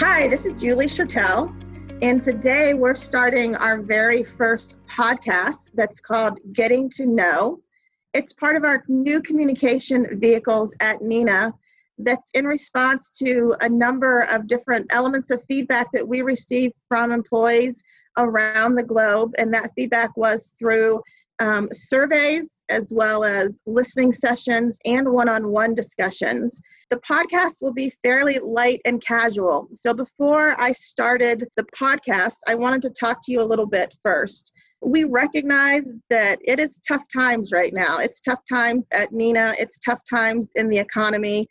Hi, this is Julie Schertell, and today we're starting our very first podcast that's called Getting to Know. It's part of our new communication vehicles at Neenah that's in response to a number of different elements of feedback that we received from employees around the globe. And that feedback was through um, surveys as well as listening sessions and one on one discussions. The podcast will be fairly light and casual. So before I started the podcast, I wanted to talk to you a little bit first. We recognize that it is tough times right now. It's tough times at Neenah, it's tough times in the economy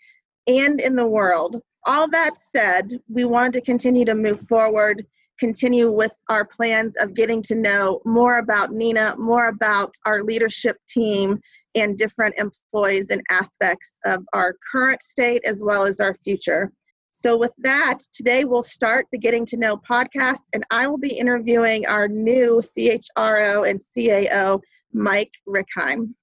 and in the world. All that said, we wanted to continue to move forward continue with our plans of getting to know more about Neenah, more about our leadership team, and different employees and aspects of our current state as well as our future. So, with that, today we'll start the Getting to Know podcast, and I will be interviewing our new CHRO and CAO, Mike Rickheim.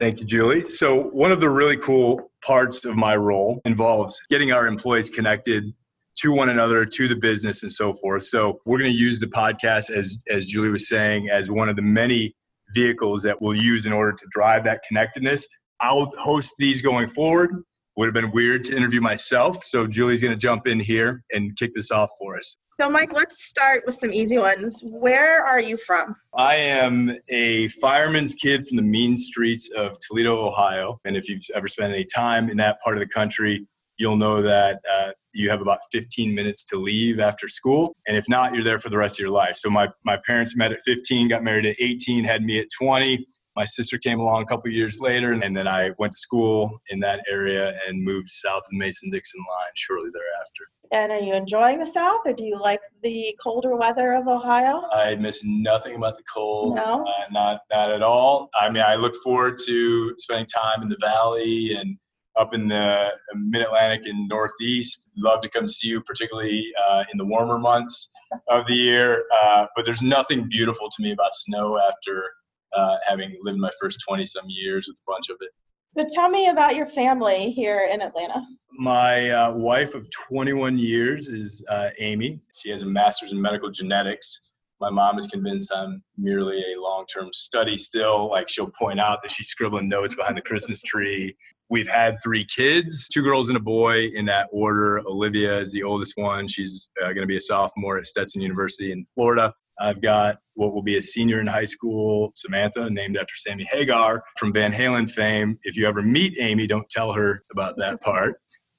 Thank you, Julie. So, one of the really cool parts of my role involves getting our employees connected to one another, to the business, and so forth. So we're going to use the podcast as as Julie was saying as one of the many vehicles that we'll use in order to drive that connectedness. I'll host these going forward. Would have been weird to interview myself, so Julie's going to jump in here and kick this off for us. So, Mike, let's start with some easy ones. Where are you from? I am a fireman's kid from the mean streets of Toledo, Ohio. And if you've ever spent any time in that part of the country, you'll know that uh, you have about 15 minutes to leave after school. And if not, you're there for the rest of your life. So my, my parents met at 15, got married at 18, had me at 20. My sister came along a couple years later, and then I went to school in that area and moved south of Mason Dixon line shortly thereafter. And are you enjoying the South, or do you like the colder weather of Ohio? I miss nothing about the cold. No, uh, not not at all. I mean, I look forward to spending time in the valley and up in the mid Atlantic and Northeast. Love to come see you, particularly uh, in the warmer months of the year. Uh, but there's nothing beautiful to me about snow after uh, having lived my first 20 some years with a bunch of it. So tell me about your family here in Atlanta. My uh, wife of 21 years is uh, Amy. She has a master's in medical genetics my mom is convinced I'm merely a long term study still. Like she'll point out that she's scribbling notes behind the Christmas tree. We've had three kids, two girls and a boy in that order. Olivia is the oldest one. She's uh, going to be a sophomore at Stetson University in Florida. I've got what will be a senior in high school, Samantha, named after Sammy Hagar from Van Halen fame. If you ever meet Amy, don't tell her about that part.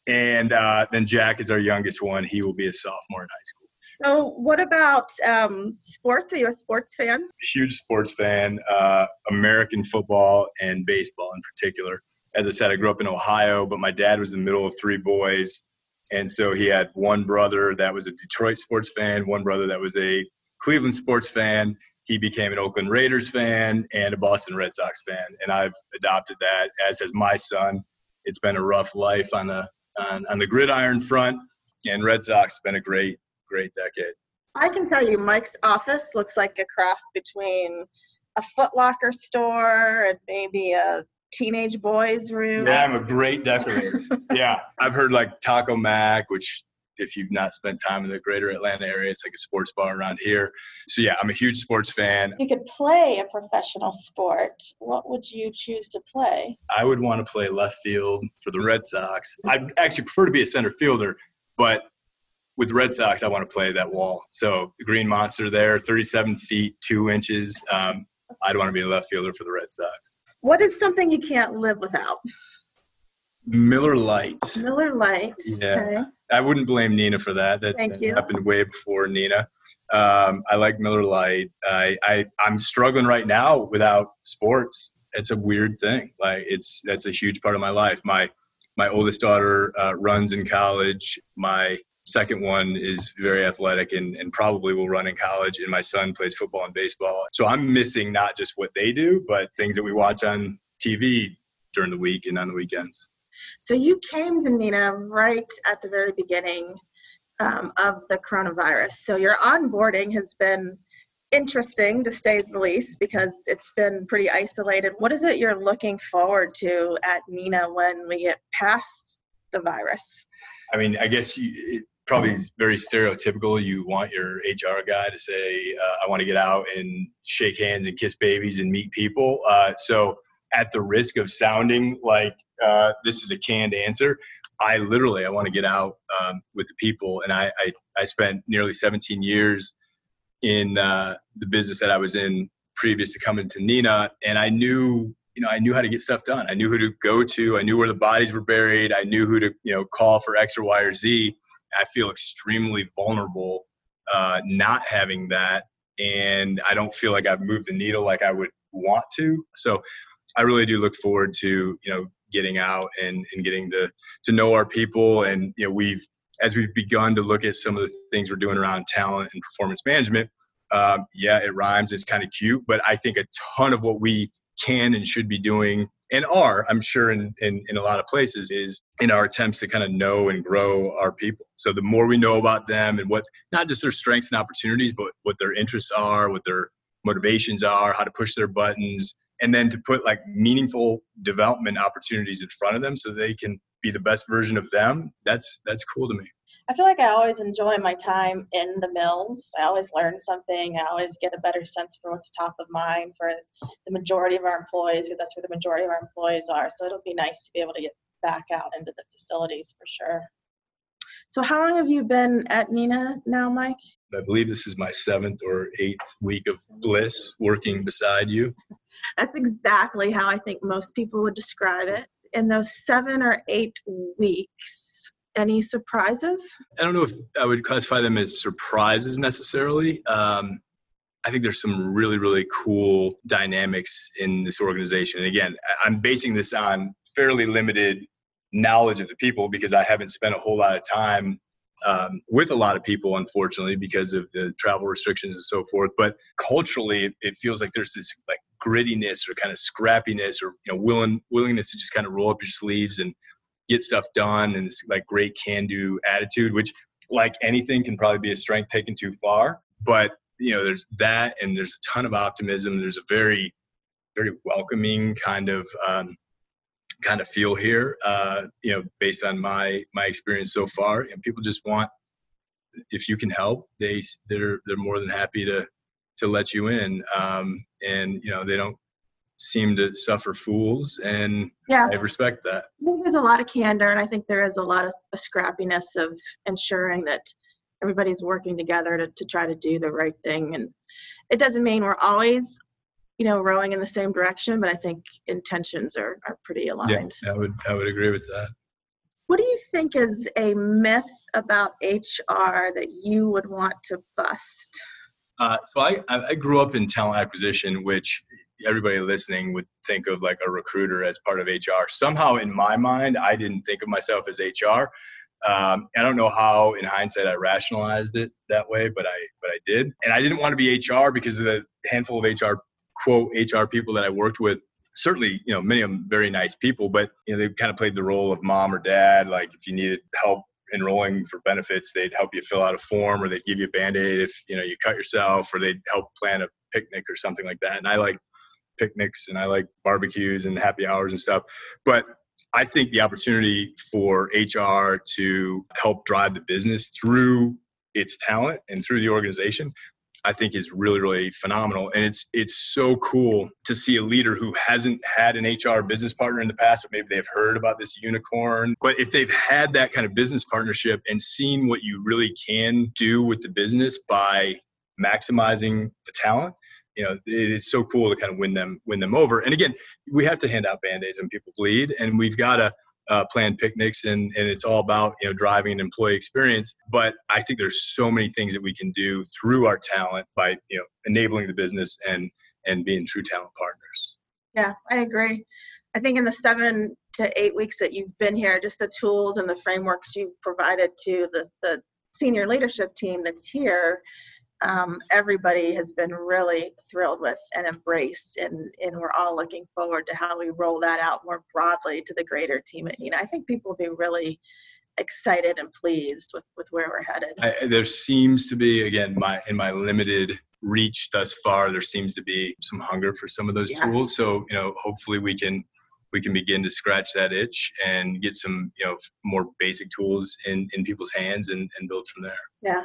And uh, then Jack is our youngest one. He will be a sophomore in high school. So, what about um, sports? Are you a sports fan? Huge sports fan, uh, American football and baseball in particular as I said, I grew up in Ohio, but my dad was in the middle of three boys. And so he had one brother that was a Detroit sports fan, one brother that was a Cleveland sports fan. He became an Oakland Raiders fan and a Boston Red Sox fan. And I've adopted that, as has my son. It's been a rough life on the, on, on the gridiron front, and Red Sox has been a great, great decade. I can tell you, Mike's office looks like a cross between a Foot Locker store and maybe a teenage boys room. Yeah, I'm a great decorator. yeah, I've heard like Taco Mac, which if you've not spent time in the greater Atlanta area, it's like a sports bar around here. So yeah, I'm a huge sports fan. If you could play a professional sport, what would you choose to play? I would want to play left field for the Red Sox. I'd actually prefer to be a center fielder, but with the Red Sox, I want to play that wall. So the green monster there, 37 feet, two inches. Um, I'd want to be a left fielder for the Red Sox. What is something you can't live without? Miller Lite. Miller Lite. Yeah. Okay. I wouldn't blame Neenah for that. That, Thank that you. happened way before Neenah. Um, I like Miller Lite. I, I I'm struggling right now without sports. It's a weird thing. Like it's that's a huge part of my life. My my oldest daughter uh, runs in college. My Second one is very athletic and, and probably will run in college. And my son plays football and baseball. So I'm missing not just what they do, but things that we watch on TV during the week and on the weekends. So you came to Neenah right at the very beginning um, of the coronavirus. So your onboarding has been interesting to say the least because it's been pretty isolated. What is it you're looking forward to at Neenah when we get past the virus? I mean, I guess you, probably very stereotypical. You want your HR guy to say, uh, "I want to get out and shake hands and kiss babies and meet people." Uh, so, at the risk of sounding like uh, this is a canned answer, I literally I want to get out um, with the people, and I, I, I spent nearly 17 years in uh, the business that I was in previous to coming to Neenah, and I knew you know I knew how to get stuff done. I knew who to go to. I knew where the bodies were buried. I knew who to you know call for X or Y or Z. I feel extremely vulnerable uh, not having that, and I don't feel like I've moved the needle like I would want to. So I really do look forward to you know getting out and, and getting to to know our people and you know we've as we've begun to look at some of the things we're doing around talent and performance management um, yeah it rhymes it's kind of cute but i think a ton of what we can and should be doing and are i'm sure in, in, in a lot of places is in our attempts to kind of know and grow our people. So the more we know about them and what not just their strengths and opportunities but what their interests are what their motivations are how to push their buttons and then to put like meaningful development opportunities in front of them so they can be the best version of them that's that's cool to me i feel like i always enjoy my time in the mills. I always learn something. I always get a better sense for what's top of mind for the majority of our employees because that's where the majority of our employees are. So it'll be nice to be able to get back out into the facilities for sure. So how long have you been at Neenah now mike? I believe this is my seventh or eighth week of bliss working beside you. That's exactly how I think most people would describe it. In those seven or eight weeks, any surprises? I don't know if I would classify them as surprises necessarily. Um, I think there's some really, really cool dynamics in this organization. And again, I'm basing this on fairly limited knowledge of the people because I haven't spent a whole lot of time um, with a lot of people, unfortunately, because of the travel restrictions and so forth. But culturally, it feels like there's this like grittiness or kind of scrappiness or you know willing willingness to just kind of roll up your sleeves and get stuff done and this like great can do attitude, which like anything can probably be a strength taken too far. But you know, there's that, and there's a ton of optimism. There's a very very welcoming kind of um, kind of feel here. Uh, you know, based on my my experience so far, and people just want if you can help, they they're they're more than happy to to let you in. Um, and you know, they don't seem to suffer fools, and yeah, I respect that. I think there's a lot of candor, and I think there is a lot of a scrappiness of ensuring that everybody's working together to, to try to do the right thing and it doesn't mean we're always you know rowing in the same direction but i think intentions are, are pretty aligned. Yeah i would i would agree with that. What do you think is a myth about hr that you would want to bust? Uh, so I, I grew up in talent acquisition which everybody listening would think of like a recruiter as part of hr somehow in my mind i didn't think of myself as hr um, I don't know how, in hindsight, I rationalized it that way, but I but I did, and I didn't want to be HR because of the handful of HR quote HR people that I worked with, certainly, you know, many of them very nice people, but you know, they kind of played the role of mom or dad. Like if you needed help enrolling for benefits, they'd help you fill out a form or they'd give you a band-aid if, you know, you cut yourself or they'd help plan a picnic or something like that. And I like picnics and I like barbecues and happy hours and stuff. But I think the opportunity for HR to help drive the business through its talent and through the organization I think is really really phenomenal and it's it's so cool to see a leader who hasn't had an HR business partner in the past but maybe they've heard about this unicorn but if they've had that kind of business partnership and seen what you really can do with the business by maximizing the talent you know it is so cool to kind of win them win them over. And again we have to hand out band-aids when people bleed and we've got to uh, plan picnics and, and it's all about you know driving an employee experience. But i think there's so many things that we can do through our talent by you know enabling the business and and being true talent partners. Yeah i agree. I think in the seven to eight weeks that you've been here just the tools and the frameworks you've provided to the, the senior leadership team that's here um, everybody has been really thrilled with and embraced, and, and we're all looking forward to how we roll that out more broadly to the greater team at Neenah. I think people will be really excited and pleased with, with where we're headed. I, there seems to be, again, my in my limited reach thus far, there seems to be some hunger for some of those yeah. tools. So, you know, hopefully we can we can begin to scratch that itch and get some you know more basic tools in in people's hands and, and build from there yeah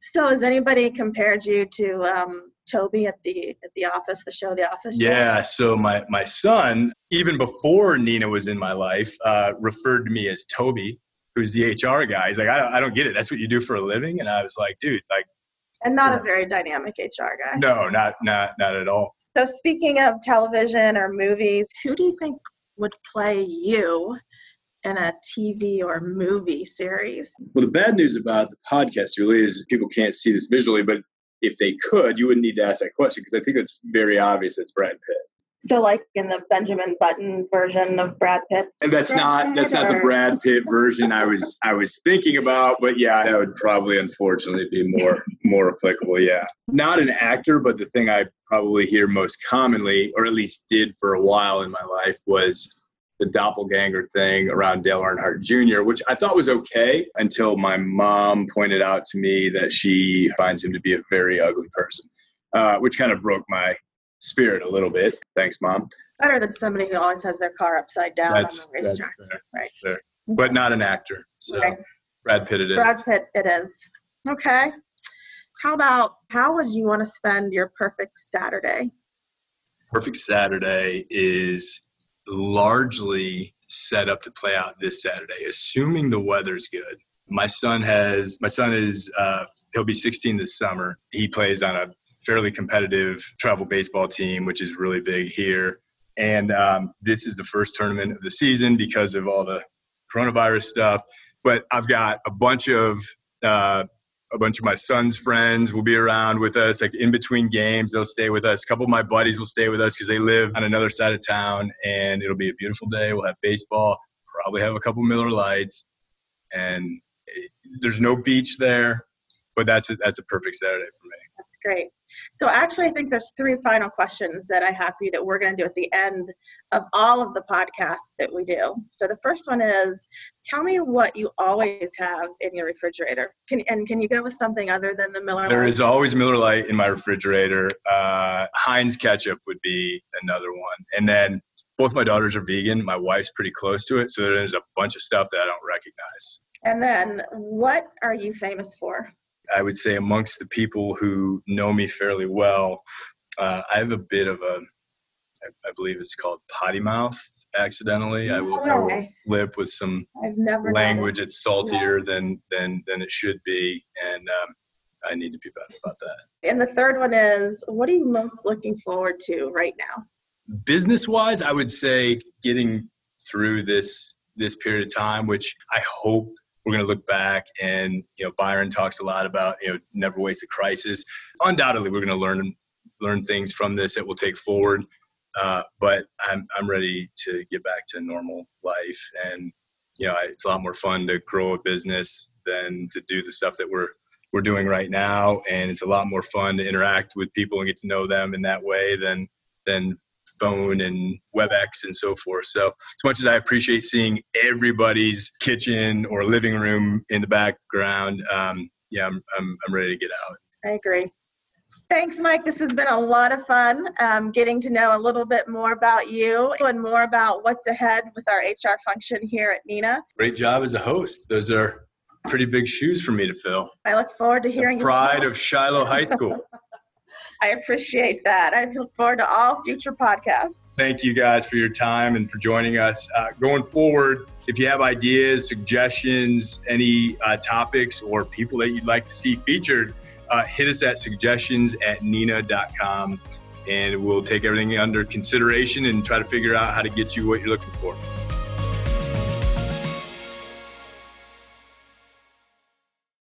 so has anybody compared you to um, toby at the at the office the show the office yeah so my my son even before Neenah was in my life uh, referred to me as toby who's the hr guy. He's like I don't, I don't get it. That's what you do for a living? And i was like dude like and not a very dynamic hr guy. No not not not at all. So, speaking of television or movies, who do you think would play you in a TV or movie series? Well, the bad news about the podcast really is people can't see this visually, but if they could, you wouldn't need to ask that question because I think it's very obvious it's Brad Pitt. So, like in the Benjamin Button version of Brad Pitt. And that's Brad not that's or... not the Brad Pitt version I was I was thinking about, but yeah, that would probably unfortunately be more more applicable. Yeah, not an actor, but the thing I probably hear most commonly, or at least did for a while in my life, was the doppelganger thing around Dale Earnhardt Jr., which I thought was okay until my mom pointed out to me that she finds him to be a very ugly person, uh, which kind of broke my spirit a little bit. Thanks, mom. Better than somebody who always has their car upside down that's, on the racetrack. Right. Fair. But not an actor. So okay. Brad Pitt it is. Brad Pitt it is. Okay. How about how would you want to spend your perfect Saturday? Perfect Saturday is largely set up to play out this Saturday, assuming the weather's good. My son has my son is uh, he'll be 16 this summer. He plays on a fairly competitive travel baseball team, which is really big here. And um, this is the first tournament of the season because of all the coronavirus stuff. But I've got a bunch of uh, a bunch of my son's friends will be around with us, like in between games. They'll stay with us. A couple of my buddies will stay with us because they live on another side of town, and it'll be a beautiful day. We'll have baseball. Probably have a couple Miller Lites, and it, there's no beach there, but that's a, that's a perfect Saturday for me. That's great. So actually, I think there's three final questions that I have for you that we're going to do at the end of all of the podcasts that we do. So the first one is, tell me what you always have in your refrigerator. Can, and can you go with something other than the Miller? There Lite? is always Miller Lite in my refrigerator. Uh, Heinz ketchup would be another one, and then both my daughters are vegan. My wife's pretty close to it, so there's a bunch of stuff that I don't recognize. And then, what are you famous for? I would say amongst the people who know me fairly well, uh, I have a bit of a, I, I believe it's called potty mouth. Accidentally, I will, I will slip with some language. It's saltier than than than it should be, and um, I need to be better about that. And the third one is, what are you most looking forward to right now? Business wise, I would say getting through this this period of time, which I hope we're going to look back and you know byron talks a lot about you know never waste a crisis. Undoubtedly we're going to learn learn things from this that we'll take forward uh, but I'm, I'm ready to get back to normal life. And you know it's a lot more fun to grow a business than to do the stuff that we're we're doing right now. And it's a lot more fun to interact with people and get to know them in that way than than phone and WebEx and so forth. So, as much as I appreciate seeing everybody's kitchen or living room in the background, um, yeah, I'm, I'm, I'm ready to get out. I agree. Thanks, Mike. This has been a lot of fun um, getting to know a little bit more about you and more about what's ahead with our HR function here at Neenah. Great job as a host. Those are pretty big shoes for me to fill. I look forward to hearing the pride of Shiloh High School. I appreciate that. I look forward to all future podcasts. Thank you guys for your time and for joining us. Uh, going forward, if you have ideas, suggestions, any uh, topics, or people that you'd like to see featured, uh, hit us at suggestions at neenah.com and we'll take everything under consideration and try to figure out how to get you what you're looking for.